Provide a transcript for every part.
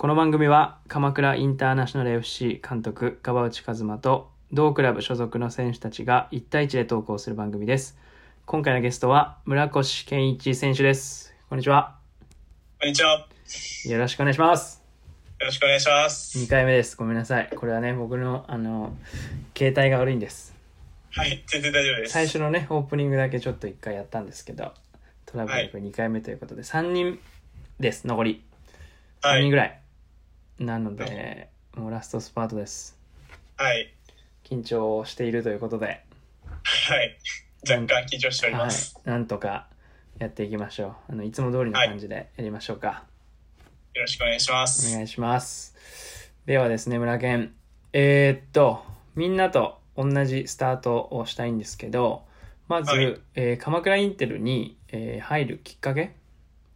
この番組は鎌倉インターナショナル FC 監督川内和馬と同クラブ所属の選手たちが1対1で投稿する番組です。今回のゲストは村越健一選手です。こんにちは。こんにちは。よよろしくお願いします。ろしくお願いします。2回目です。ごめんなさい。これはね、僕の、あの、携帯が悪いんです。はい、全然大丈夫です。最初のね、オープニングだけちょっと1回やったんですけど、トラブル2回目ということで、3人です、残り。3人はい。ぐらい。なので、もうラストスパートです。はい。緊張しているということで、はい。若干緊張しておりはます。い、なんとかやっていきましょう。あのいつも通りの感じでやりましょうか。よろしくお願いします。お願いします。ではですね、村健。えーっと、みんなと同じスタートをしたいんですけど、まず、はいえー鎌倉インテルに、えー入るきっかけ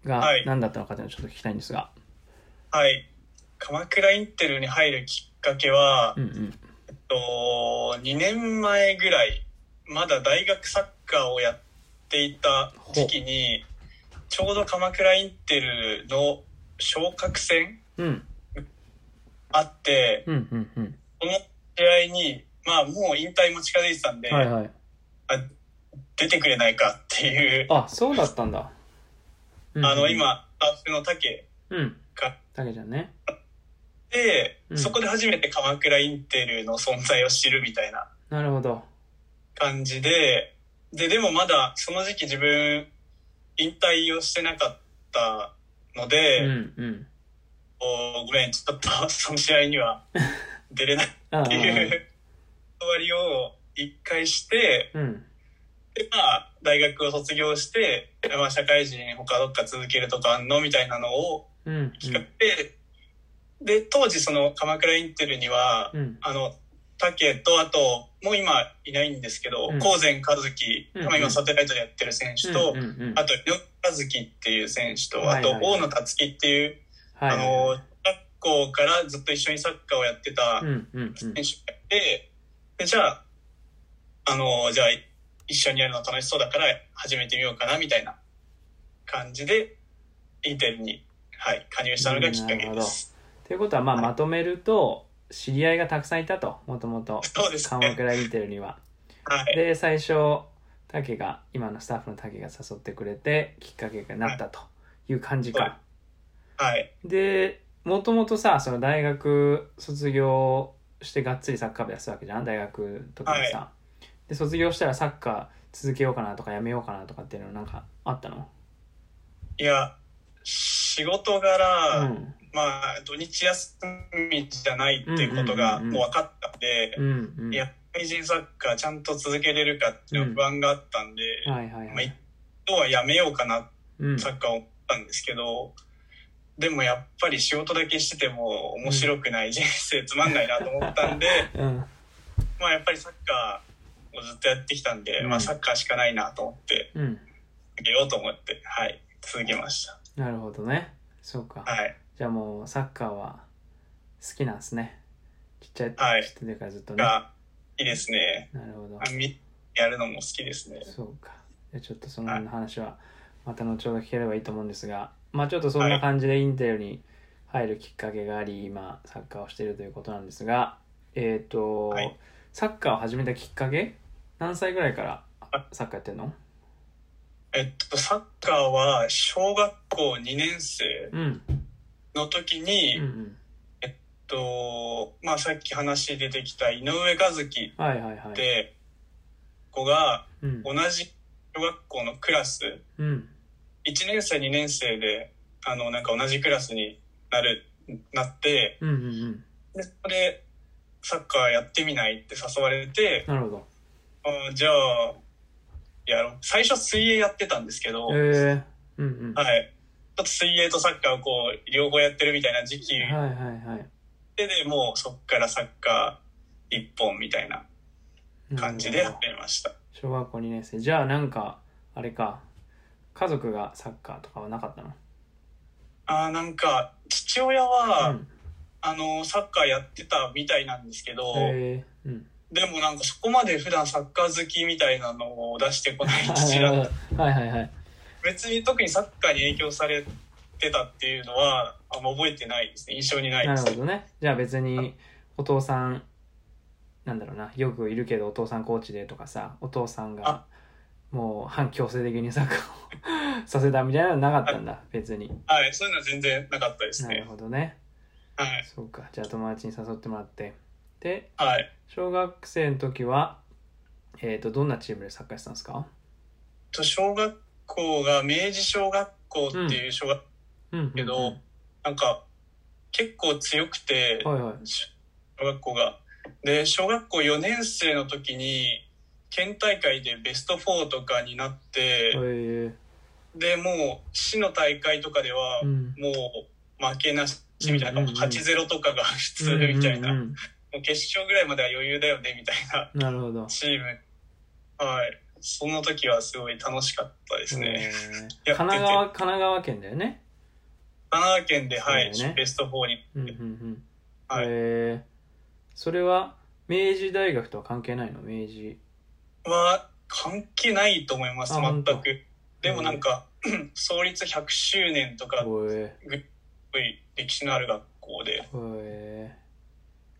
がはい何だったのかというのをちょっと聞きたいんですが。はい。鎌倉インテルに入るきっかけは、うんうん。えっと、2年前ぐらい、まだ大学サッカーをやっていた時期に、ちょうど鎌倉インテルの昇格戦うん。あって、うんうんうん。この試合に、まあもう引退も近づいてたんで、はいはい。あ出てくれないかっていう、あ、そうだったんだ。うんうんあの、、今、スタッフの竹うん。がたけちゃんね。で、うんそこで初めて鎌倉インテルの存在を知るみたいななるほど。感じで、で、でもまだその時期自分、引退をしてなかったのうで、んうん。おごめん、ちょっとその試合には 出れないっていう断りを一回して、うん。で、まあ、大学を卒業して、まあ、社会人他どっか続けるとかあんのみたいなのをうんうん。で、当時その鎌倉インテルには、うん。あの、竹と、あと、もう今いないんですけど、うん。高前和樹、うん。まあ今サテライトでやってる選手と、うんうんうん、あと、井上和樹っていう選手と、はいはいあと、大野達樹っていう、はい。はいあの、学校からずっと一緒にサッカーをやってた選手がいて、で、じゃあ、あの、じゃあ、一緒にやるの楽しそうだから始めてみようかな、みたいな感じで、インテルに、はい、加入したのがきっかけです。ということは、まあ、まとめると、知り合いがたくさんいたと、もともと。そうです鎌ね。倉インテルには。はい。で、最初、竹が、今のスタッフの竹が誘ってくれて、きっかけになったという感じか。はい。で、もともとさ、その大学卒業してがっつりサッカー部やってたわけじゃん大学とかでさ。で、卒業したらサッカー続けようかなとかやめようかなとかっていうのなんかあったの？いや、仕事柄、うん。まあ、土日休みじゃないっていうことがうんうんうんうんもう分かったんで、うんうん。いや、外人サッカーちゃんと続けれるかっていう不安があったんで、はいはいまあ、はい。一度はやめようかな、うん。サッカーを思ったんですけど、でもやっぱり仕事だけしてても面白くない人生つまんないなと思ったんで、うん。まあやっぱりサッカーをずっとやってきたんで、うんまあサッカーしかないなと思って、うん。続けようと思って、はい、続けました。なるほどね。そうか。はい。じゃあもうサッカーは好きなんですね。ちっちゃい、はいちっちゃい時からずっとね。が、いいですね。なるほどやるのも好きですね。そうか。じゃあちょっとその話はまた後ほど聞ければいいと思うんですが、まあちょっとそんな感じでインテルに入るきっかけがあり、今サッカーをしているということなんですが、えっ、と、はいサッカーを始めたきっかけ何歳ぐらいからサッカーやってんの？えっと、サッカーは小学校2年生うん。の時うんに、えっうん。と、まあさっき話出てきた井上和樹っ。て子がうん。同じ小学校のクラス、うん。1年生2年生で、あの、なんか同じクラスになる、なって、うんうんうん。で、そこでサッカーやってみないって誘われて、なるほど。あじゃあ、やろう。最初水泳やってたんですけど、えー。うんうん。はい。ちょっと水泳とサッカーをこう、両方やってるみたいな時期はいはいはい。で、でもうそっからサッカー一本みたいな感じでなるほど始めました。小学校2年生。じゃあなんかあれか。家族がサッカーとかはなかったの？あーなんか、父親は、うん。あの、サッカーやってたみたいなんですけど、うん。でもなんかそこまで普段サッカー好きみたいなのを出してこない父だ はいはいはい別に特にサッカーに影響されってたっていうのはあんま覚えてないですね。印象にないです。なるほどね。じゃあ別にお父さんなんだろうな。よくいるけどお父さんコーチでとかさお父さんがあ。もう反強制的にサッカーを させたみたいなのなかったんだ。別に。はいそういうのは全然なかったですなるねほどね。はい。そうか。じゃあ友達に誘ってもらって。ではい。小学生の時はえっ、とどんなチームでサッカーしてたんですか？と小学校が明治小学校っていう小学校けどなんか結構強くてはいはい。小学校が。で小学校4年生の時に県大会でベスト4とかになって、え。でもう市の大会とかではもう負けなしみたいな、うんうんうん。8-0とかが普通みたいな、もう決勝ぐらいまでは余裕だよねみたいな。なるほど。チーム。はいその時はすごい楽しかったですね、神奈川神奈川県だよね。神奈川県で、はいね。ベスト4に、うんうんうん。はい。えー。それは明治大学とは関係ないの？明治。は関係ないと思います全く。でもなんか、創立100周年とかおえすごい歴史のある学校で。えー。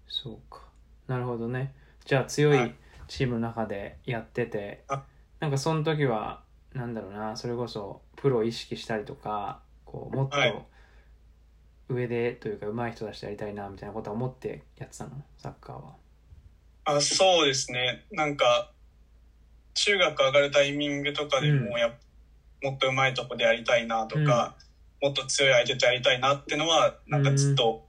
そうか。なるほどね。じゃあ強はいい。チームの中でやってて、あなんかその時はなんだろうなそれこそプロを意識したりとかこうもっとはい。上でというか上手い人たちとやりたいなみたいなことは思ってやってたの？サッカーは。あそうですね。なんか中学上がるタイミングとかでうん。もやっ、もっと上手いとこでやりたいなとか、もっと強い相手とやりたいなってのはなんかずっと、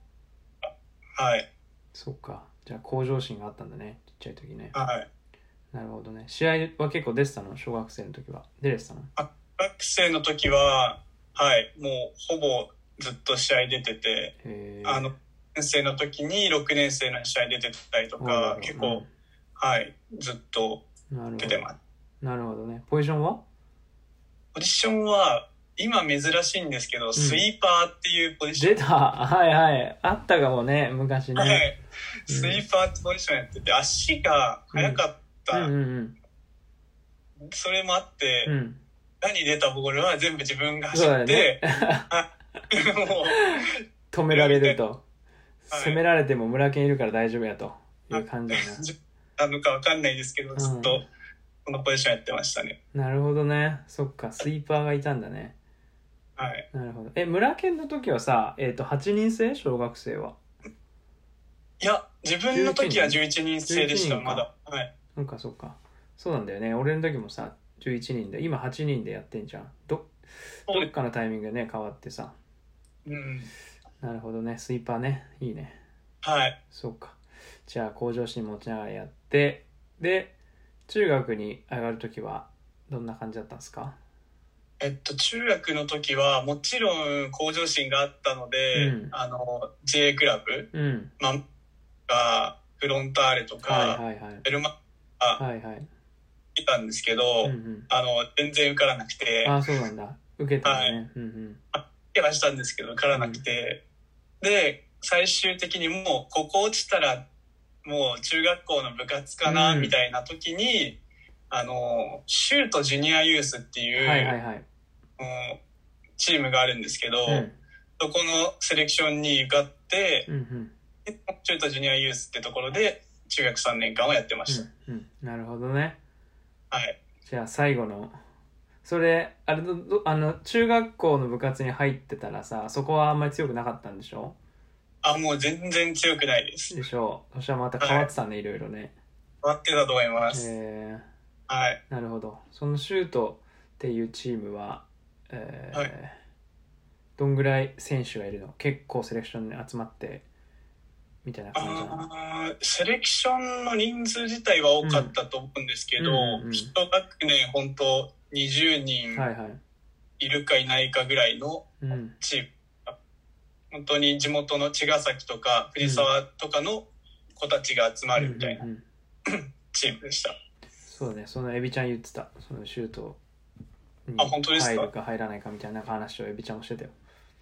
はい。そうか。じゃあ向上心があったんだねちっちゃい時ね。はいなるほどね。試合は結構出てたの？小学生の時は。出れてたの？学生の時ははい。もうほぼずっと試合出ててあの年生の時に6年生の試合出てたりとか結構、はい。ずっと出てますなるほどね。ポジションは？ポジションは今珍しいんですけど、スイーパーっていうポジション。出た。はいはい。あったかもね昔ね、はい、スイーパーってポジションやってて足が速かった、うんうんそれもあって、うん。うん何出たボールは全部自分が走って、ね。もう止められると、はい。攻められても村健いるから大丈夫やと。いう感じやな。のかわかんないですけどん。ずっとこのポジションやってましたね、ななるほどね。そっか。スイーパーがいたんだね。はい。なるほど。え村健の時はさえっ、と8人制？小学生は。いや自分の時は11人制でした11人か。まだ。はいそっかそっか。そうなんだよね。俺の時もさ11人で今8人でやってんじゃん。どどっかのタイミングでね変わってさ。うん。なるほどね。スイーパーね。いいね。はい。そうか。じゃあ向上心持ちながらやって。で中学に上がる時はどんな感じだったんですか？えっと中学の時はもちろん向上心があったので、うん。あの J クラブうん。まあフロンターレとか、はいはいはい。ベルマはいはい。いたんですけど、うんうん。あの全然受からなくて。あそうなんだ。受けたね、うんうん。受けはしたんですけど受からなくて、で最終的にもうここ落ちたらもう中学校の部活かな、うん。みたいな時にあのシュートジュニアユースっていう、はいはいはい。うんチームがあるんですけど、うん。そこのセレクションに受かって、うんうん。シュートジュニアユースってところで中学3年間はやってました、うんうん。なるほどね。はい。じゃあ最後のそれあれどどあの中学校の部活に入ってたらさそこはあんまり強くなかったんでしょ？あもう全然強くないです。でしょ？そしたらまた変わってたね、い、ろいろね。変わってたと思います、えはい。ー、なるほど。そのシュートっていうチームは、えーはい。どんぐらい選手がいるの？結構セレクションに集まってみたいな感じセレクションの人数自体は多かったと思うんですけど、うん一学年本当20人はいはい。いるかいないかぐらいのうん。チーム、本当に地元の茅ヶ崎とか藤沢とかの子たちが集まるみたいなうんうんうん。チームでした、そうねそのエビちゃん言ってた。そのシュートに入るか入らないかみたいな話をエビちゃんもしてたよ。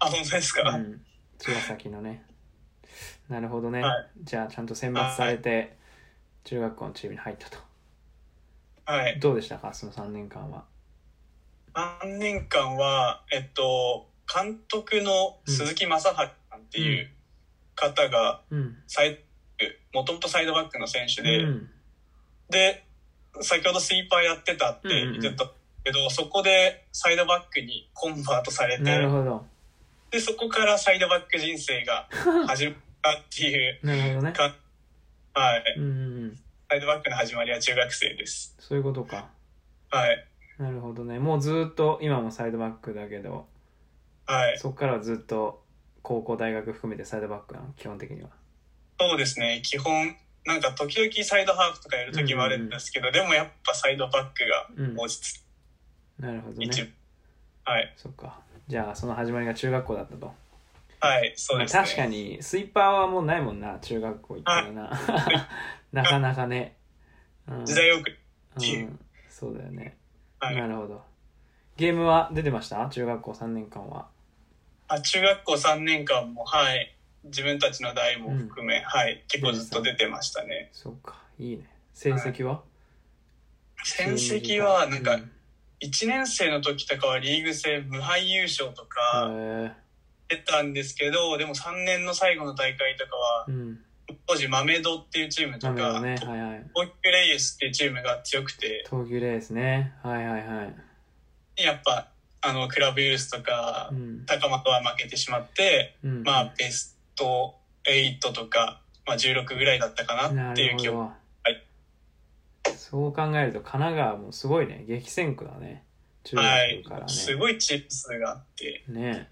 あ本当ですか、うん。茅ヶ崎のねなるほどね、はい。じゃあちゃんと選抜されて中学校のチームに入ったと。はい。どうでしたか？その3年間は。3年間はえっと監督の鈴木正治さんっていう方がもともとサイドバックの選手で、うん。で先ほどスイーパーやってたって言ってたけど、そこでサイドバックにコンバートされてなるほどでそこからサイドバック人生が 始まったっていうなるほどね。か、はい、うんうんうん。サイドバックの始まりは中学生です。そういうことか。はい、なるほどね。もうずーっと今もサイドバックだけど。はい、そっからはずっと高校大学含めてサイドバックなの？基本的には。そうですね。基本なんか時々サイドハーフとかやる時もあるんですけど、でもやっぱサイドバックうん。が落ち着なるほどね。はい。そっかじゃあその始まりが中学校だったと。はいそうですね、まあ確かにスイーパーはもうないもんな中学校行ったらな。なかなかね、うん。時代遅れ。うん、そうだよね、はい。なるほど。ゲームは出てました？中学校3年間は。あ中学校3年間もはい。自分たちの代も含め、はい。結構ずっと出てましたね。そうか。いいね。成績は、戦績はなんかうん1年生の時とかはリーグ戦無敗優勝とかへ出たんですけどでも3年の最後の大会とかはえうん。当時マメドっていうチームとか、ねはいはい。東急レイエスっていうチームが強くて。東急レースね。はいはいはい。やっぱあのクラブユースとかうん、高松は負けてしまって、うん、まあベスト8とか、まあ、16ぐらいだったかななっていう記憶。るほど、はいそう考えると神奈川もすごいね。激戦区だね。中はい学からね、すごいチーム数があって。ね。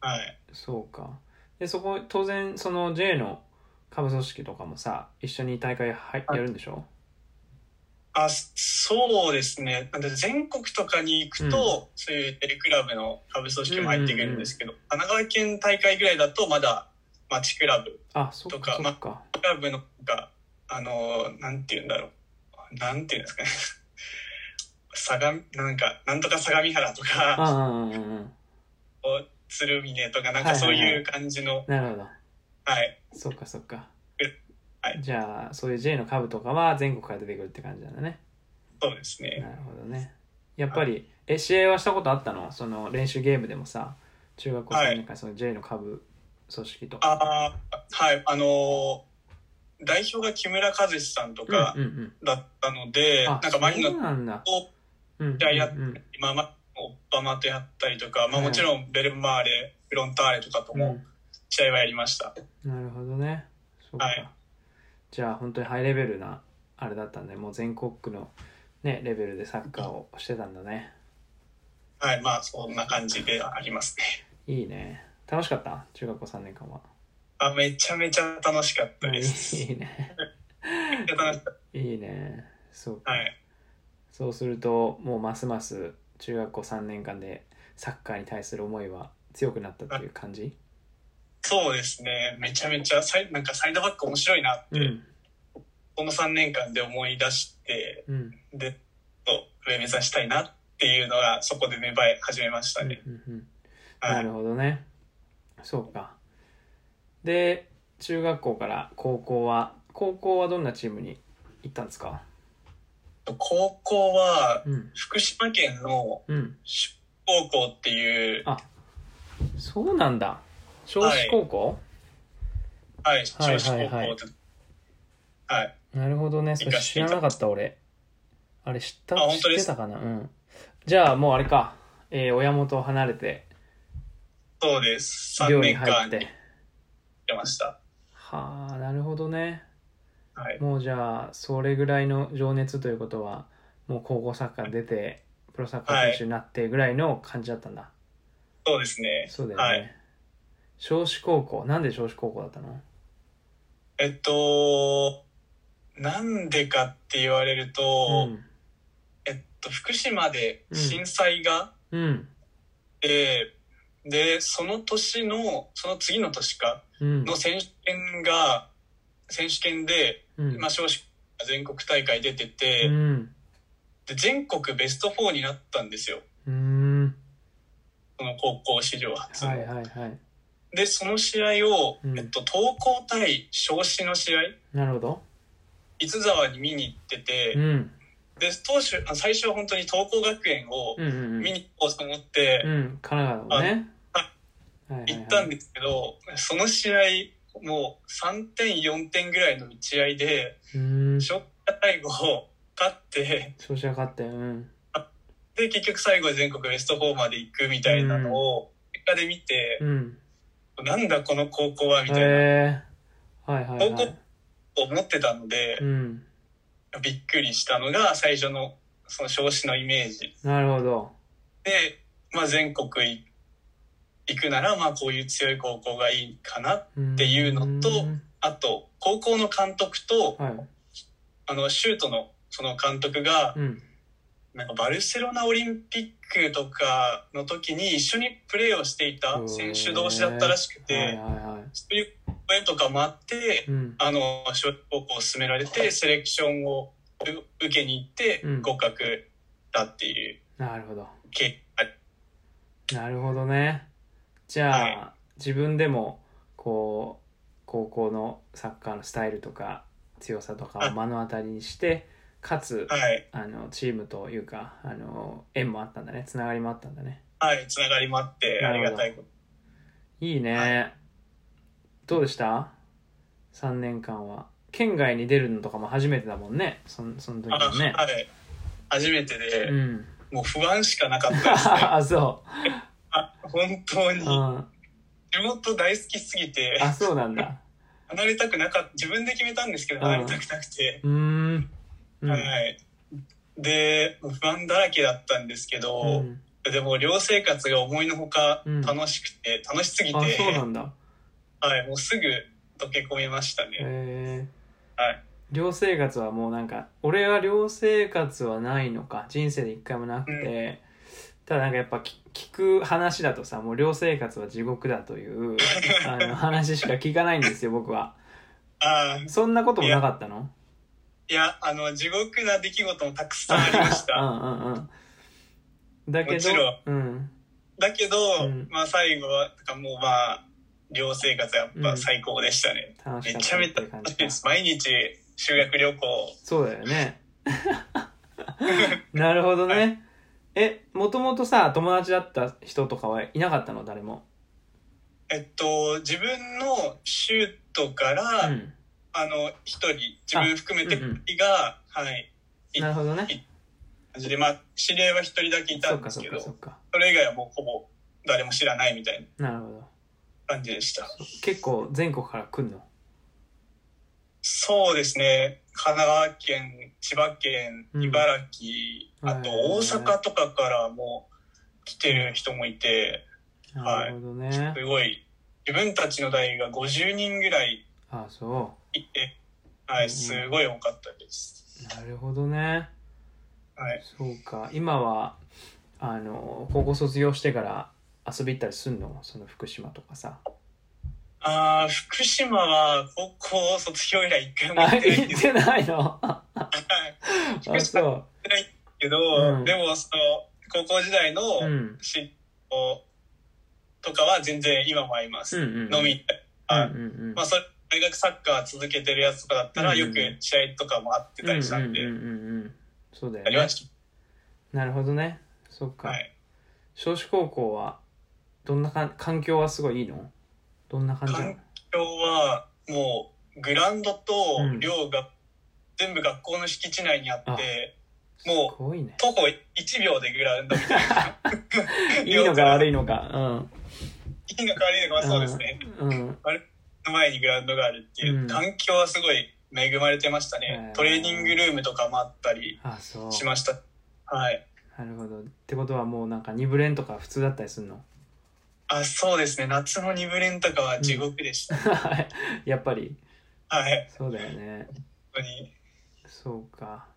はい。そうか。でそこ当然その J の下部組織とかもさ一緒に大会はやるんでしょ？あそうですね。全国とかに行くと、そういうテレクラブの下部組織も入ってくるんですけど、神奈川県大会ぐらいだとまだ町クラブあそっかとかそっか、クラブのがあのなんて言うんだろうなんて言うんですかね。相模なんかなんとか相模原とあか鶴峰とかなんかそういう感じの。なるほどはい。そっかそっか、はい。じゃあそういう J の下部とかは全国から出てくるって感じなんだね。そうですね。なるほどね。やっぱり、え試合はしたことあったの？その練習ゲームでもさ中学校3年間その J の下部組織と。ああはい。あのー代表が木村和志さんとかだったので、うん、あなんかマリノそうなんだ。とうんうんじゃあやうん今まオッパマとやったりとか、まあ、はい。もちろんベルマーレフロンターレとかとも試合はやりました、うんなるほどね。はい。じゃあ本当にハイレベルなあれだったんでもう全国区のねレベルでサッカーをしてたんだね。はい。まあそんな感じでありますね。いいね。楽しかった？中学校3年間はあめちゃめちゃ楽しかったでいす。いね。めっちゃ楽しかっいいね。そうはい。そうするともうますます中学校3年間でサッカーに対する思いは強くなったっていう感じ？そうですね。めちゃめちゃサイなんかサイドバック面白いなって、うん。この3年間で思い出してうん。でと上目指したいなっていうのがそこで芽生え始めましたね、うんうんはないるほどね。そうかで中学校から高校は高校はどんなチームに行ったんですか？高校はうん。福島県のうん。出高校っていうあそうなんだ。少子高校、はい。はい中子高校はい。はいで。はい。なるほどね。それ知らなかった俺。あれ知った知ってたかな？うん。じゃあもうあれか、えー親元を離れてそうです。3寮に年入って間に出ました。はあなるほどね。はい。もうじゃあそれぐらいの情熱ということはもう高校サッカー出てプロサッカー選手になってぐらいの感じだったんだ、そうですね。そうだよね、はい。少子高校。なんで少子高校だったの？えっとなんでかって言われると、うん。えっと福島で震災があうん。って、でその年のその次の年かうん。の選手権が選手権で、うん。まあ、少子全国大会出てて、うん。で全国ベスト4になったんですよ。うん。その高校史上初の、はいはいはい。でその試合を、うん。えっと、東高対少子の試合なるほど。伊豆沢に見に行ってて、うん。で当初あ最初は本当に東光学園をうんうんうん。見に行こうと思って、うん。神奈川のね行ったんですけど、その試合、もう3点、4点ぐらいの打ち合いで、うーんショット最後、勝って、調子が勝ってうん。で、結局最後全国ベスト4まで行くみたいなのを、結果で見て、うん。なんだこの高校はみたいな、へえはいはいはい。思ってたのでう、ん。びっくりしたのが最初の、その少子のイメージ。なるほど。で、まあ全国い行くなら、まあこういう強い高校がいいかな。っていうのとあと、高校の監督と、はい。あの、シュートのその監督が、うん。なんかバルセロナオリンピックとかの時に一緒にプレーをしていた選手同士だったらしくて、はそういう声とかもあってい、うん。あの、小学高校を進められて、セレクションをう受けに行ってうん。合格だっていう。なるほど。なるほどねじゃあ、は自分でもこう高校のサッカーのスタイルとか強さとかを目の当たりにしてかつはい。あのチームというかあの縁もあったんだね。つながりもあったんだね。はい。つながりもあって、ありがたいこと。いいね、はどうでした？3年間は。県外に出るのとかも初めてだもんね。そんその時ね、はい。初めてで、うん。もう不安しかなかったですね。あそあ本当に。う、うん、地元大好きすぎて。あそうなんだ。離れたくなかった。自分で決めたんですけどうん。離れたくなくて、うーん。うん。はい。で不安だらけだったんですけうど、ん。でも寮生活が思いのほかうん。楽しくて、楽しすぎて。あそうなんだ。はい、もうすぐ溶け込みましたね、へえはい。寮生活はもうなんか俺は寮生活はないのか。人生で一回もなくて、ただなんかやっぱき聞く話だとさもう寮生活は地獄だという あの話しか聞かないんですよ僕は。あー。そんなこともなかったの？いやあの地獄な出来事もたくさんありまし うたんうんうん。だけどもちろん。うん。だけど、うん。まあ最後はかもうまあ寮生活はやっぱ最高でしたね、楽しかっためちゃめちゃ楽しいです。毎日修学旅行。そうだよね。なるほどねえもともとさ友達だった人とかはいなかったの？誰も？えっと自分のシュートから、うん。あの一人自分含めてあうんうん。はい。なるほどね。感じでまあ知り合いは一人だけいたんですけどかそそれ以外はもうほぼ誰も知らないみたいななるほど。感じでした。結構全国から来んの？そうですね。神奈川県千葉県うん。茨城、あと大阪とかからも来てる人もいてなるほどね、すごい。自分たちの代が50人ぐらいあそいてはいすごい多かったです。うなるほどね。はい。そうか。今はあの高校卒業してから遊び行ったりすんの？その福島とかさああ福島は高校卒業以来一回も行あってないんです行ってないの？あはい福島そうけど、うん。でもその高校時代のうん嫉妬とかは全然今もあります、うんうんみうん。はいうんうんまあ、それ大学サッカー続けてるやつとかだったら、よく試合とかもあってたりしたんで、うんうんうんうんうん。そうだよね。ありましなるほどね。そっか、たはい。少子高校はどんなかん環境はすごいいいの？どんな感じ？環今日はもうグラウンドとうん。寮が全部学校の敷地内にあって、もすごいね。徒歩1秒でグラウンドみたいな。いいのか悪いのか。うん。いいのか悪いのかはそうですね、うん。の前にグラウンドがあるっていう、うん。環境はすごい恵まれてましたね、トレーニングルームとかもあったりしました。はい。なるほど。ってことはもうなんか2部練とか普通だったりするの？あそうですね。夏の二部練とかは地獄でした、やっぱり。はい。そうだよね。本当に。そうか。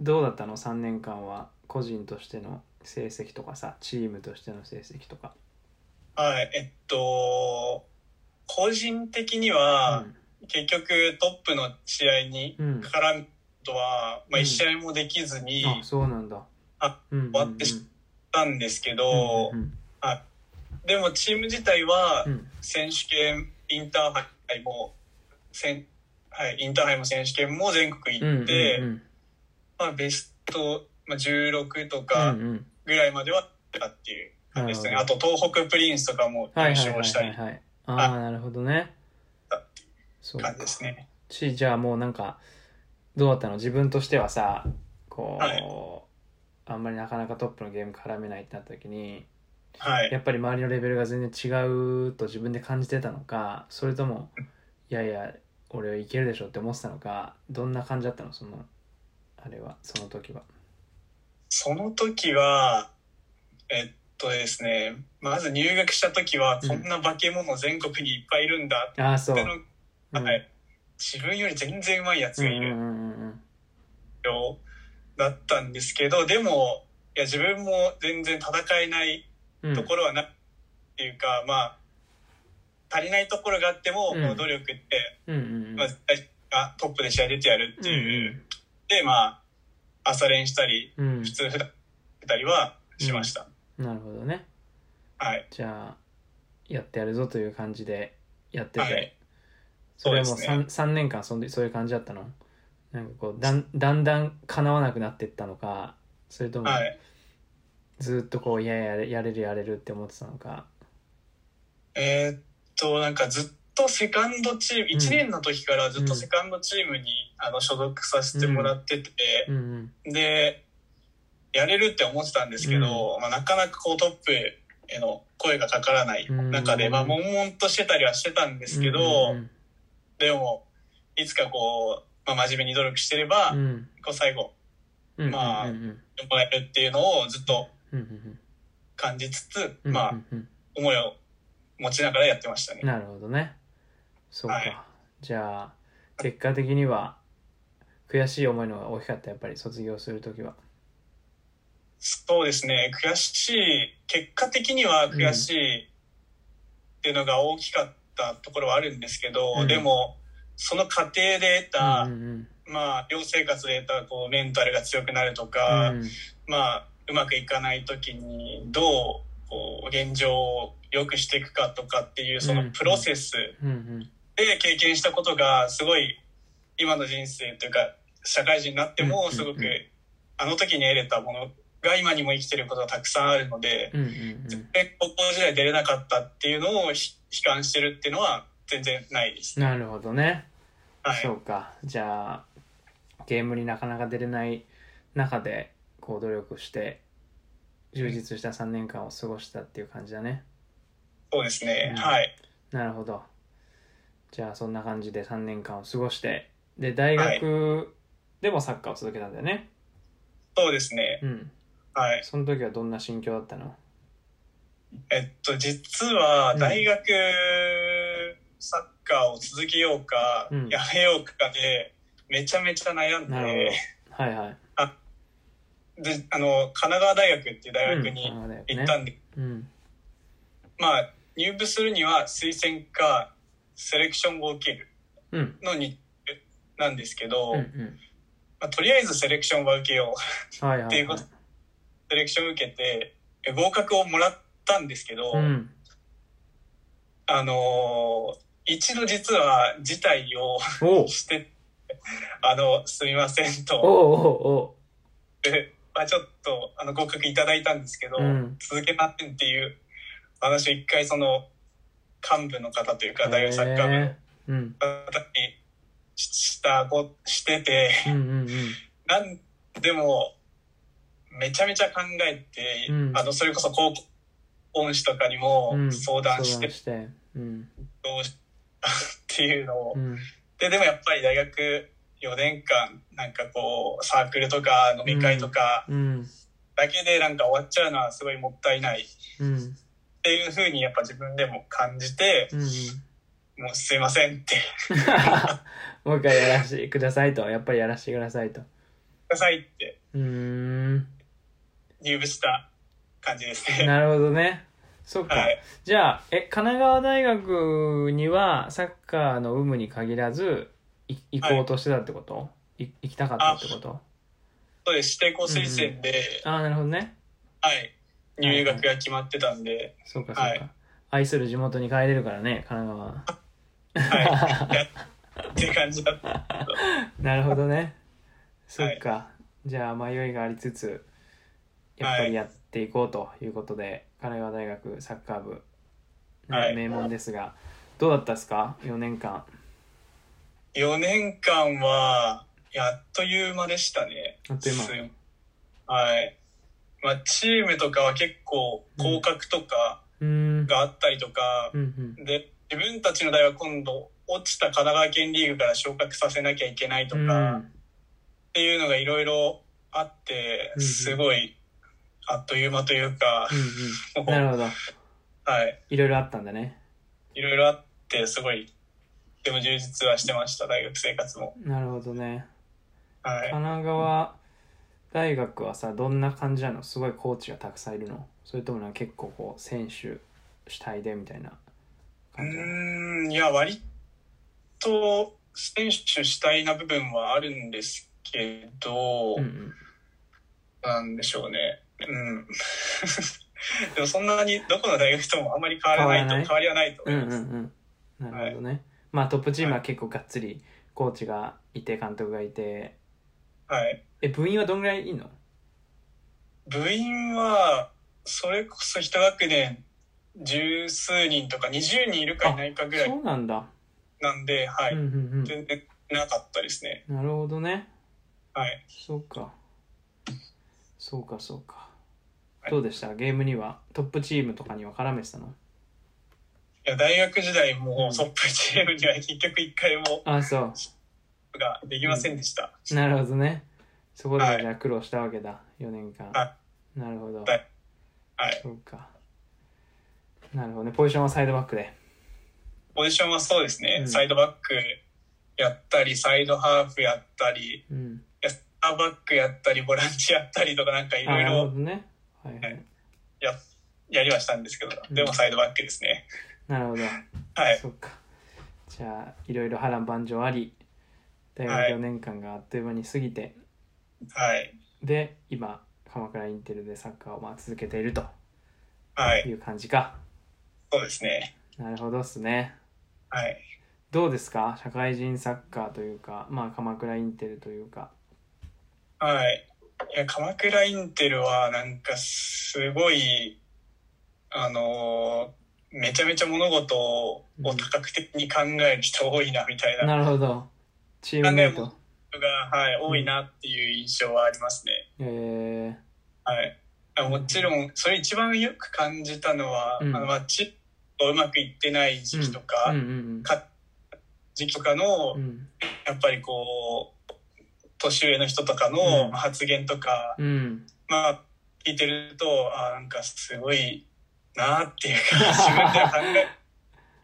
どうだったの？3年間は。個人としての成績とかさ。チームとしての成績とか。はい。えっと個人的には、結局トップの試合にうん、うん、絡むとは、まあ、うん。1試合もできずにあそうなんだ。あうんうんうん。終わってしたんですけど、うんでもチーム自体は選手権インターハイもはい、インターハイも選手権も全国うん行って、うんまあ、ベスト、まあ、16とうんかうんぐらいまでは行っていう感じですね。なあと東北プリンスとかも優勝したり。ああ、なるほどね。そう感じですね。し、じゃあもうなんか、どうだったの？自分としてはさ、こう、はいあんまりなかなかトップのゲーム絡めないってなった時に、はい。やっぱり周りのレベルが全然違うと自分で感じてたのか、それとも、いやいや、俺はいけるでしょって思ってたのか、どんな感じだったの？その、あれは、その時は。その時は、えっとですね、まず入学した時は、うんこんな化け物全国にいっぱいいるんだああ、そう。っての、うんはい。自分より全然上手いやつがいるうんうんうんだったんですけど、でも、いや、自分も全然戦えないうん。ところはな、っていうか、まあ、足りないところがあっても、努力って、うんうんうん。まあ、トップで試合出てやるっていう、うんで、まあ、朝練したり、うん。うん普通普段出たりはしました。なるほどね。はい。じゃあ、やってやるぞという感じでやってて、はいそれはもうそうですね 3, 三年間そんでそういう感じだったの？なんかこうだんだんだん叶わなくなっていったのかそれともはい。ずっとこういやいややれやれるやれるって思ってたのか。えーっと、なんかずっとセカンドチーム、ん。1年の時からずっとセカンドチームに、あの所属させてもらってて、うん。うんで、やれるって思ってたんですけど、まあ、なかなかこうトップへの声がかからない中で、うんまあ、悶々としてたりはしてたんですけど、うんでも、いつかこう、まあ、真面目に努力してれば、うん。うんこう最後、うんまあうんうん。もらえるっていうのをずっとうんうん感じつつ、うんまあ、思いを持ちながらやってましたね。なるほどね。そうか、はい。じゃあ結果的には悔しい思いの方が大きかったやっぱり卒業する時は。そうですね、悔しい、結果的には悔しいっていうのが大きかったところはあるんですけど、うん。でも、その過程で得た、まあ、寮生活で得たこうメンタルが強くなるとうか、ん。まあ、うまくいかない時にどう現状を良くしていくかとかっていうそのプロセスで経験したことがすごい今の人生というか社会人になってもすごくあの時に得れたものが今にも生きてることがたくさんあるので、うんうんうん。で高校時代出れなかったっていうのをひ悲観してるっていうのは全然ないです。なるほどね、はい。そうか。じゃあゲームになかなか出れない中でこう努力して充実した3年間を過ごしたっていう感じだね。そうですね、うん。はい。なるほど。じゃあそんな感じで3年間を過ごしてで大学でもサッカーを続けたんだよね、そうですね。うん。はい。その時はどんな心境だったの？えっと、実は大学サッカーを続けようか、うん。やめようかで、めちゃめちゃ悩んで、はいはいで、あの、神奈川大学っていう大学に行ったんで、うん。まあ、入部するには推薦か、セレクションを受けるうん。のに、なんですけど、うんうん。まあ、とりあえずセレクションは受けよう。っていうこと。セレクション受けて、え合格をもらったんですけど、うん。あのー一度実は辞退をおう。して、あの、すみませんおうと、おでまあ、ちょっとあの合格いただいたんですけど、うん。続けませんっていう話を一回その幹部の方といううか、大学サッカー部の方にししたこしてて、うんうんうん。なんでも、めちゃめちゃ考えて、うん。あの、それこそ高校恩師とかにもうん。相談して、相談して。うん。どうしっていうのを、うん。で、でもやっぱり大学4年間、なんかこう、サークルとか飲み会とかうん。だけでなんか終わっちゃうのはすごいもったいない。っうん。ていうふうにやっぱ自分でも感じて、うんうん。もうすいませんって、もう一回やらせてくださいと。やっぱりやらせてくださいと。くださいって。うーん。入部した感じですね。なるほどね。そっか、はい。じゃあえ神奈川大学にはサッカーの有無に限らずい行こうとしてたってこと、い、行きたかったってこと？そうです。指定校推薦で、ああなるほどね。はい。入学が決まってたんで、そうかそうか、はい。愛する地元に帰れるからね神奈川。はい。やっていう感じだった。なるほどね。そっか、じゃあ迷いがありつつやっぱりやっていこうということで神奈川大学サッカー部、はい。名門ですがどうだったですか？4年間4年間は、やっという間でしたね。あっという間。すはい。まあ、チームとかは結構、降格とかがあったりとかう、んうん。で、自分たちの代は今度、落ちた神奈川県リーグから昇格させなきゃいけないとうか、ん。っていうのがいろいろあってすごいあっという間というか、うんうん。なるほど。はい。いろいろあったんだね。いろいろあってすごいでも充実はしてました大学生活も。なるほどね。はい。神奈川大学はさどんな感じなの？すごいコーチがたくさんいるの？それともなんか結構こう選手主体でみたいなう感じなの？ーんいや割と選手主体な部分はあるんですけど、うんうん。なんでしょうね。うん。でもそんなにどこの大学ともあんまり変わらないと変わりはないとうん思いうます、んうん。なるほどね、まあトップチームは結構がっつりコーチがいて監督がいてはい。え部員はどんぐらいいんの？部員はそれこそ一学年十数人とか20人いるかいないかぐらいそうなんだ、なんで、はい、うんうん全然なかったですね。うんなるほどね。はい。そうか。そうかそうか、はい。どうでした？ゲームには？トップチームとかには絡めてたの？いや大学時代うん。もトップチームには結局一回もあそができませんでした。うなるほどね。そこではいじゃあ苦労したわけだ4年間。はなるほど。はい。はい。そうか。なるほどね。ポジションはサイドバックで。ポジションはそうですね、うん。サイドバックやったり、サイドハーフやったり、うん。センターバックやったり、ボランチやったりとかなんかいろいろややりはしたんですけど、うん。でもサイドバックですね。なるほどはい。そっかじゃあいろいろ波乱万丈あり大学はい4年間があっという間に過ぎて、はい。で今鎌倉インテルでサッカーをまあ続けているとはい。いう感じかそうですね。なるほどっすねはい。どうですか？社会人サッカーというかまあ鎌倉インテルというかはい。いや、鎌倉インテルは、なんか、すごい、あのーめちゃめちゃ物事を多角的に考える人多いな、みたいな。なるほど。チームメイト。人が、はい、多いなっていう印象はありますね。えはい。あもちろん、それ一番よく感じたのは、うん。あの、まあ、チームがうまくいってない時期とか、時期とかの、うん。うんやっぱりこう、年上の人とかうん。の発言とか、うん。まあ、聞いてると、あなんかすごいなっていうか、自分では考え、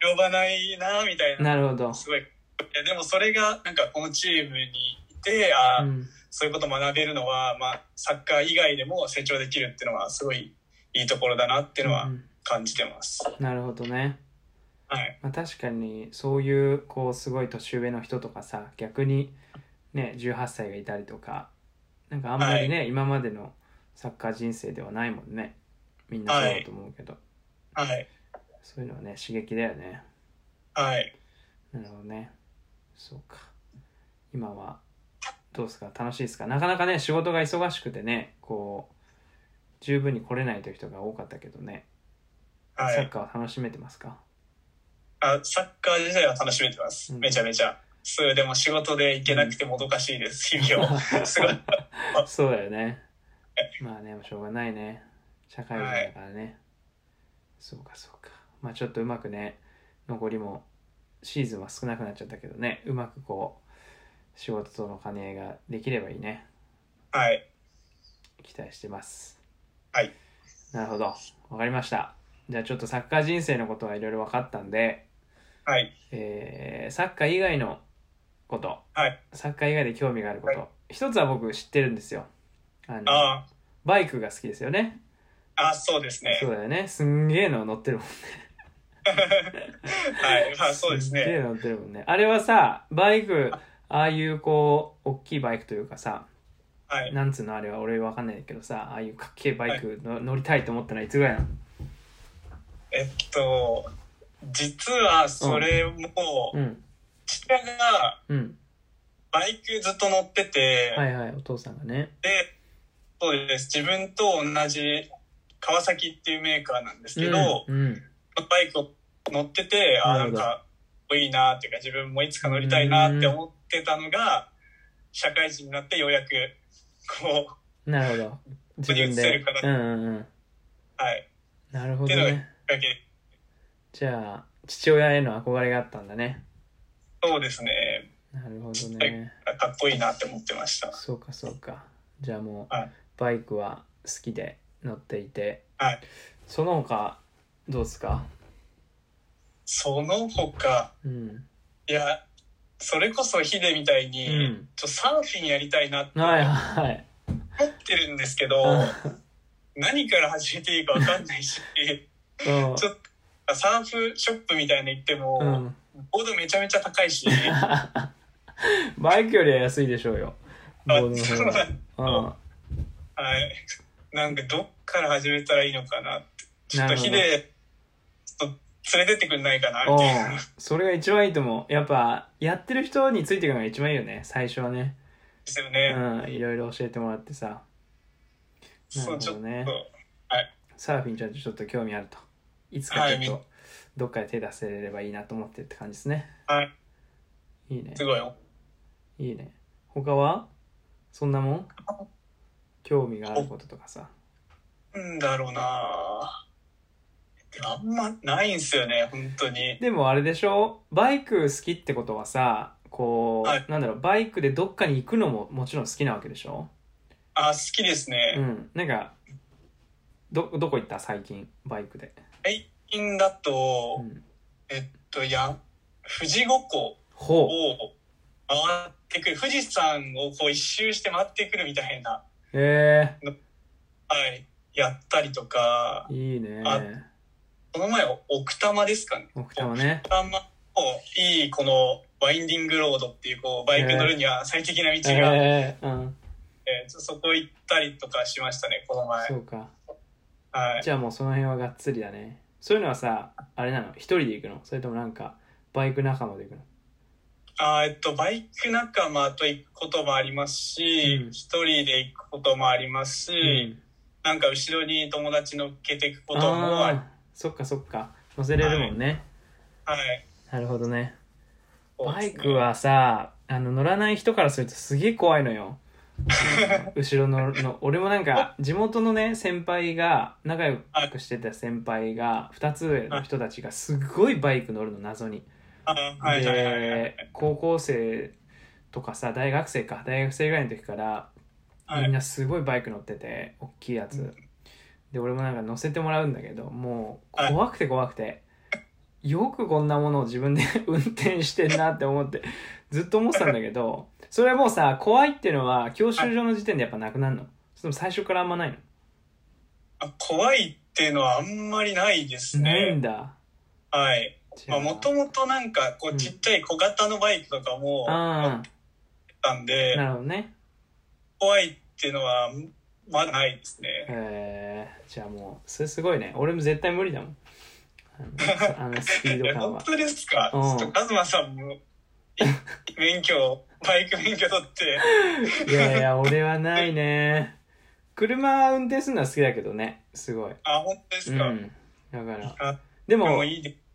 呼ばないなみたいな、なるほどすごい。いやでもそれが、なんかこのチームにいて、あ、うんそういうこと学べるのは、まあ、サッカー以外でも成長できるっていうのは、すごいいいところだなっていうのはうん感じてます。なるほどねはい。まあ、確かにそういうこうすごい年上の人とかさ逆にね18歳がいたりとかなんかあんまりね、今までのサッカー人生ではないもんねみんなそうだと思うけど、はい。そういうのはね刺激だよねはい。なるほどねそうか今はどうですか？楽しいですか？なかなかね仕事が忙しくてねこう十分に来れないという人が多かったけどね、はい。サッカーは楽しめてますか？あサッカー自体は楽しめてます。うんめちゃめちゃ。そう、でも仕事で行けなくてもどかしいです、日々を。すごい。そうだよね。まあね、しょうがないね。社会人だからね。そうか、そうか。まあちょっとうまくね、残りもシーズンは少なくなっちゃったけどね、うまくこう、仕事との兼ね合いができればいいね。はい。期待してます。はい。なるほど。わかりました。じゃあちょっとサッカー人生のことはいろいろ分かったんで、はい。えーサッカー以外のこと、はい。サッカー以外で興味があること、はい一つは僕知ってるんですよ。あのあバイクが好きですよね。あ、あそうですね。そうだよね。すんげえの乗ってるもんね。はい。まあ、そうですね。んげえ乗ってるもんね。あれはさ、バイク、ああいうこう、大きいバイクというかさ、はい。なんつうのあれは？俺わかんないけどさ、ああいうかっけえバイクの、乗りたいと思ったのはいつぐらいなの？えっと、実はそれも、うん。父親がうん。バイクずっと乗ってて、はいはい、お父さんがね。で、そうです。自分と同じ川崎っていうメーカーなんですけど、うんうん。バイクを乗ってて、あなんか、いいなっていうか、自分もいつか乗りたいなって思ってたのが、社会人になってようやく、こう、なるほど。自分で。るかなうんうはい、なるほどね。じゃあ父親への憧れがあったんだね。そうですね。なるほどね。かっこいいなって思ってました。そうかそうか。じゃあもう、はい。バイクは好きで乗っていてはい。その他どうですか？その他、うん。いや、それこそヒデみたいに、うん。ちょっとサーフィンやりたいなって思はいはい。ってるんですけど、何から始めていいかわかんないし、うん。ちょっとサーフショップみたいなの行っても、うん。ボードめちゃめちゃ高いし、バイクよりは安いでしょうよ。ボードの方ん。はい。なんかどっから始めたらいいのかなって。ちょっとヒデ、ちょっと連れてってくんないかなうんみたいな。うんそれが一番いいと思うやっぱやってる人についていくのが一番いいよね最初はねですよね。うんいろいろ教えてもらってさな。るほどねはい。サーフィンちゃんとちょっと興味あるといつかちょっとどっかで手出せればいいなと思ってるって感じですねはい。いいねすごいよ。いいね他は？そんなもん？興味があることとかさなんだろうな。あんまないんすよね、本当に。でもあれでしょ？バイク好きってことはさこう、はい。なんだろうバイクでどっかに行くのももちろん好きなわけでしょ？あ、好きですうね。ん。なんかどどこ行った？最近バイクで、最近だと、うん、えっと、や、富士五湖ほを回ってくる、富士山をこう一周して回ってくるみたいな、うへはい、やったりとかえ、いいね。あこの前、奥多摩ですかね。奥多摩ね。奥多摩のいい、この、ワインディングロードっていう、こう、バイク乗るには最適な道が。ええうん。ちょそこ行ったりとかしましたね、この前。そ。うか。はい。じゃあもうその辺はがっつりだね。そういうのはさあれなの？一人で行くの？それともなんかバイク仲間で行くの？あーえっと、バイク仲間と行くこともありますしうん、一、人で行くこともありますし、なんか後ろに友達乗っけていくこともあそっかそっか。乗せれるもんね、はい。なるほどね。ね。イクはさあの乗らない人からするとすげえ怖いのよ。後ろのの俺もなんか地元のね先輩が仲良くしてた先輩が2つ上の人たちがすごいバイク乗るの謎に。で高校生とかさ大学生か。大学生ぐらいの時からはいみんなすごいバイク乗ってて大きいやつ。で俺もなんか乗せてもらうんだけどもうはい。怖くて怖くてよくこんなものを自分で 運転してんなって思ってずっと思ってたんだけどそれはもうさ怖いっていうのは教習所の時点でやっぱなくなるの。それとも最初からあんまないの？あ怖いっていうのはあんまりないですね。ないんだ。はい。あ。まあ、もともとなんか、こうん。う、ちっちゃい小型のバイクとかもあてたんで。あ、なるほどね怖いっていうのは、まだないですね。えー、じゃあもうそれすごいね。俺も絶対無理だもん。あのスピード感は。本当ですか？ちうん。ょっとカズマさんも、い免許、バイク免許取って、いやいや俺はないね。車運転するのは好きだけどね。すごい。あ、本当ですか、うん。だから。あ、ででも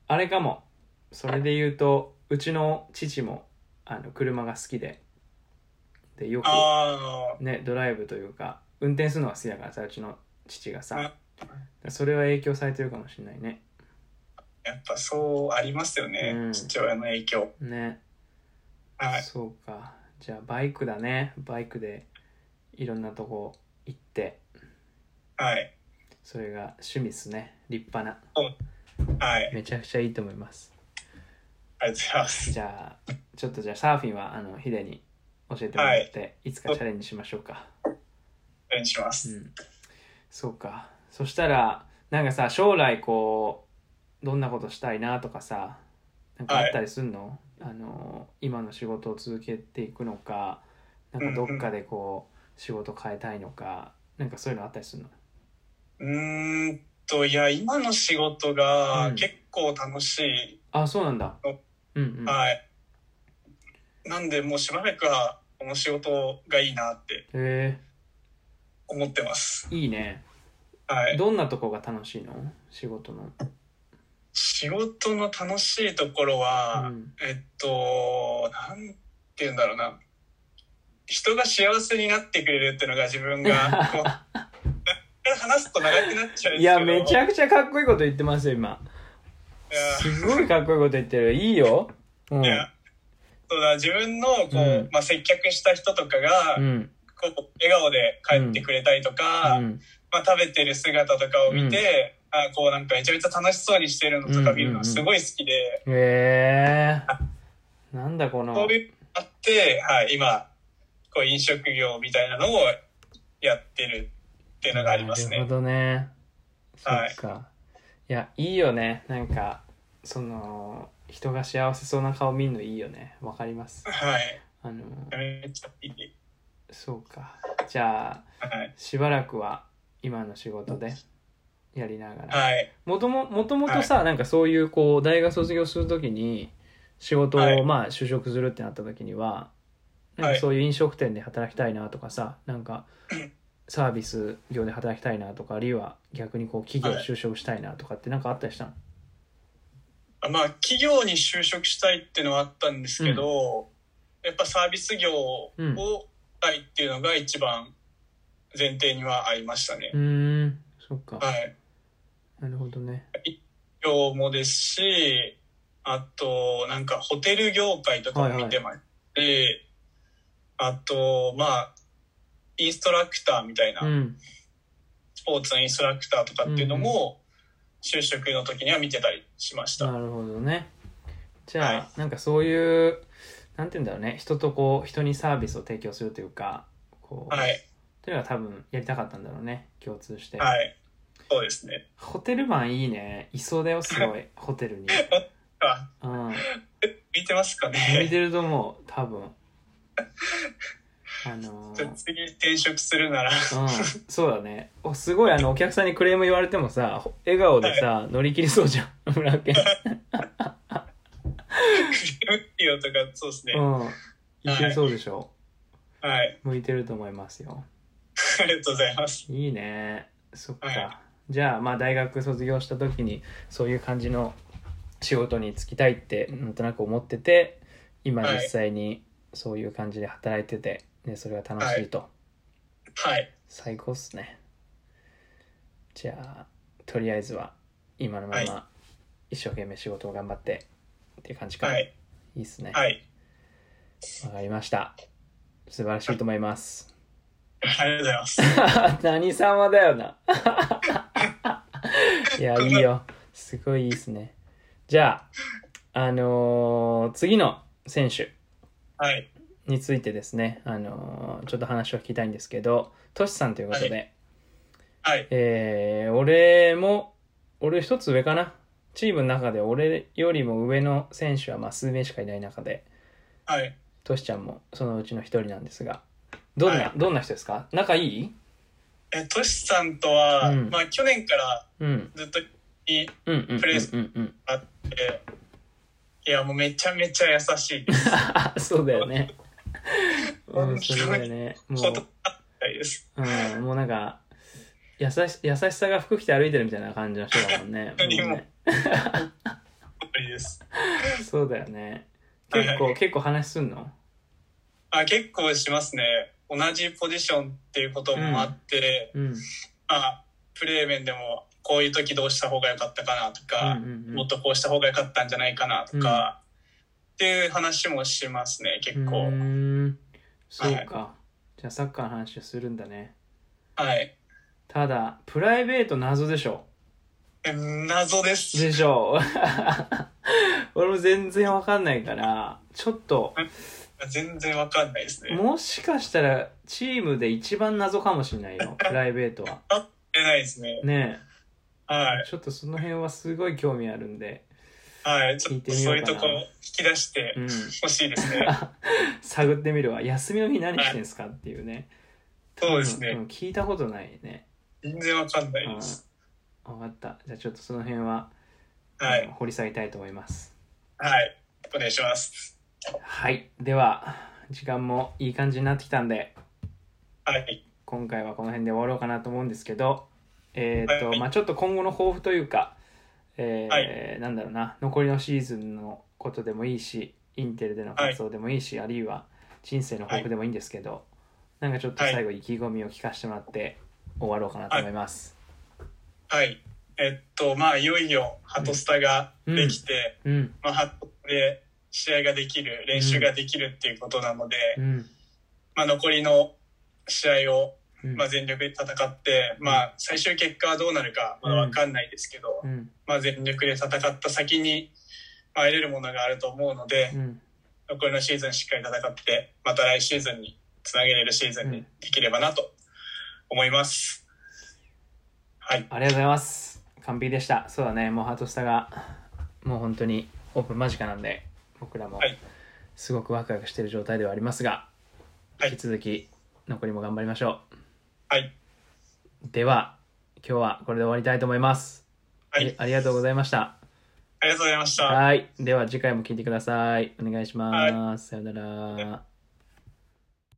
あれかも。それで言うとうちの父もあの車が好きででよくあねドライブというか運転するのが好きだからさうちの父がさ。あ、それは影響されてるかもしれないね。やっぱそうありますよね、うん。父親の影響。ね。はい。そうか。じゃあバイクだね。バイクでいろんなとこ行って。はい。それが趣味っすね。立派な。はい。ありめちゃくちゃいいと思います。がとうございます。じゃあちょっとじゃあサーフィンはあのヒデに教えてもらって、い、つかチャレンジしましょうか。お願いしまうす。ん。そうか。そしたらなんかさ将来こうどんなことしたいなとかさなんかあったりすんの、あの今の仕事を続けていくのかなんかどっかでこう仕事変えたいのかなんかそういうのあったりするの？うーんと、いや、今の仕事がうん。結構楽しい。あそうなんだ。おうんうん。はい。なんで、もうしばらくはこの仕事がいいなってへ思ってます。えいいねはい。どんなとこが楽しいの？仕事の。仕事の楽しいところは、うんえっと、なんて言うんだろうな。人が幸せになってくれるっていうのが自分が、こう、話すと長くなっちゃうんですけど。いや、めちゃくちゃかっこいいこと言ってますよ、今。いやすごいかっこいいこと言ってる。いいよ。うんい。やそうだ、自分の、こう、うんまあ、接客した人とかが、うん。こう、笑顔で帰ってくれたりとか、うん。まあ、食べてる姿とかを見て、あこうなんかめちゃめちゃ楽しそうにしてるのとか見るのすごい好きで、へえー。なんだこの。そういうのあって、はい、今、こう飲食業みたいなのをやってるっていうのがありますね。なるほどね。そはい。いや、いいよね。なんか、その、人が幸せそうな顔見るのいいよね。わかります。はい。あの、めっちゃいい。そうか。じゃあ、はい。しばらくは今の仕事でやりながら。はい。もとも、もともとさ、なんかそういう、こう、大学卒業するときに、仕事を、はいまあ、就職するってなったときには、なんはいかそういう飲食店で働きたいなとかさ、なんか、サービス業で働きたいなとか、あるいは逆にこう、企業はい就職したいなとかってなんかあったりしたの、あまあ、企業に就職したいっていうのはあったんですけど、やっぱサービス業をうんしたいっていうのが一番前提にはありましたねう。ーん、そっか。はい。なるほどね。業もですし、あと、なんかホテル業界とかも見てまして、あと、まあ、インストラクターみたいな、うん。スポーツのインストラクターとかっていうのも、就職の時には見てたりしました。なるほどね。じゃあ、はいなんかそういう、なんて言うんだろうね。人とこう、人にサービスを提供するというか、こう、はい。っていうのは多分やりたかったんだろうね。共通して。はい。そうですね。ホテルマンいいね。いそうだよ、すごい。ホテルに。あ、うん。見てますか見ねてると思う、多分。あのー、次転職するなら、うん、そうだね。おすごい、あの、お客さんにクレーム言われてもさ、ほ笑顔でさ、乗り切りそうじゃん。村家。いいよとか、そうですね。うん。いけそうでしょ。はい。向いてると思いますよ。ありがとうございます。いいね。そっか。はじゃあ、まあ、大学卒業した時に、そういう感じの仕事に就きたいって、なんとなく思ってて、今はい実際にそういう感じで働いてて、ね、それが楽しいと。はい。最高っすね。じゃあ、とりあえずは、今のまはま、一生懸命仕事を頑張って、っていう感じか。、はいい。いっすね。はい。わかりました。素晴らしいと思います。ありがとうございます。何様だよな。いや、いいよ。すごいいいっすね。じゃあ、あのー次の選手はい。についてですね、あのーちょっと話を聞きたいんですけど、トシさんということで、ははい。えー俺も、俺一つ上かな？チームの中で俺よりも上の選手はまあ数名しかいない中で、はい。トシちゃんもそのうちの一人なんですが、どんな、はいどんな人ですか？仲いい？え、トシさんとは、うんまあ去年からうん。ずっというんうんうんうんプレスうんうん。あって、いや、もうめちゃめちゃ優しいです。そうだよね。うん、それだよね。も。う、うん、もうなんか、優し、優しさが服着て歩いてるみたいな感じの人だもんね。ね。そうだよね。結構、はい結構話すんの？あ、結構しますね。同じポジションっていうこともあって、うん。まあ、プレー面でもこういう時どうした方が良かったかなとか、うんうんうんもっとこうした方が良かったんじゃないかなとか、っていう話もしますね、結う構。ーん。そうか。じゃあサッカーの話をするんだね。はい。ただ、プライベート謎でしょ。え謎です。でしょ。俺も全然わかんないから、ちょっと、全然わかんないですね。もしかしたらチームで一番謎かもしれないよ、プライベートは。出ないですね。ねえ、はい。ちょっとその辺はすごい興味あるんで、はい。ちょっとそういうとこ引き出してうん、ほしいですね。探ってみるわ。休みの日何してんすかっていうね。そうですねん聞いたことないね。全然わかんないです。わかった。じゃあちょっとその辺は、はい。掘り下げたいと思います。はい。お願いします。はい。では、時間もいい感じになってきたんで、はい。今回はこの辺で終わろうかなと思うんですけど、えーっと、はいまあちょっと今後の抱負というか、えーはなんだろうな、残りのシーズンのことでもいいし、インテルでの活動でもいいし、あるいは人生の抱負でもいいんですけど、なんかちょっと最後意気込みを聞かせてもらって終わろうかなと思います。はい。えっと、まあ、いよいよハトスタができて、うん、まあ、ハトで試合ができる、練習ができるっていうことなので、うん、まあ、残りの試合を、うん、まあ、全力で戦って、まあ、最終結果はどうなるかまだわかんないですけど、うん、まあ、全力で戦った先に、まあ、得れるものがあると思うので、うん、残りのシーズンしっかり戦って、また来シーズンにつなげれるシーズンにできればなと思います。はい。ありがとうございます。完璧でした。そうだね、もうハートスタが、もう本当にオープン間近なんで、僕らもはい。すごくワクワクしている状態ではありますが、はい。引き続き残りも頑張りましょはい。う。では、今日はこれで終わりたいと思います。はい。ありがとうございました。ありがとうございました。はい。では次回も聞いてください。お願いします。さよなら。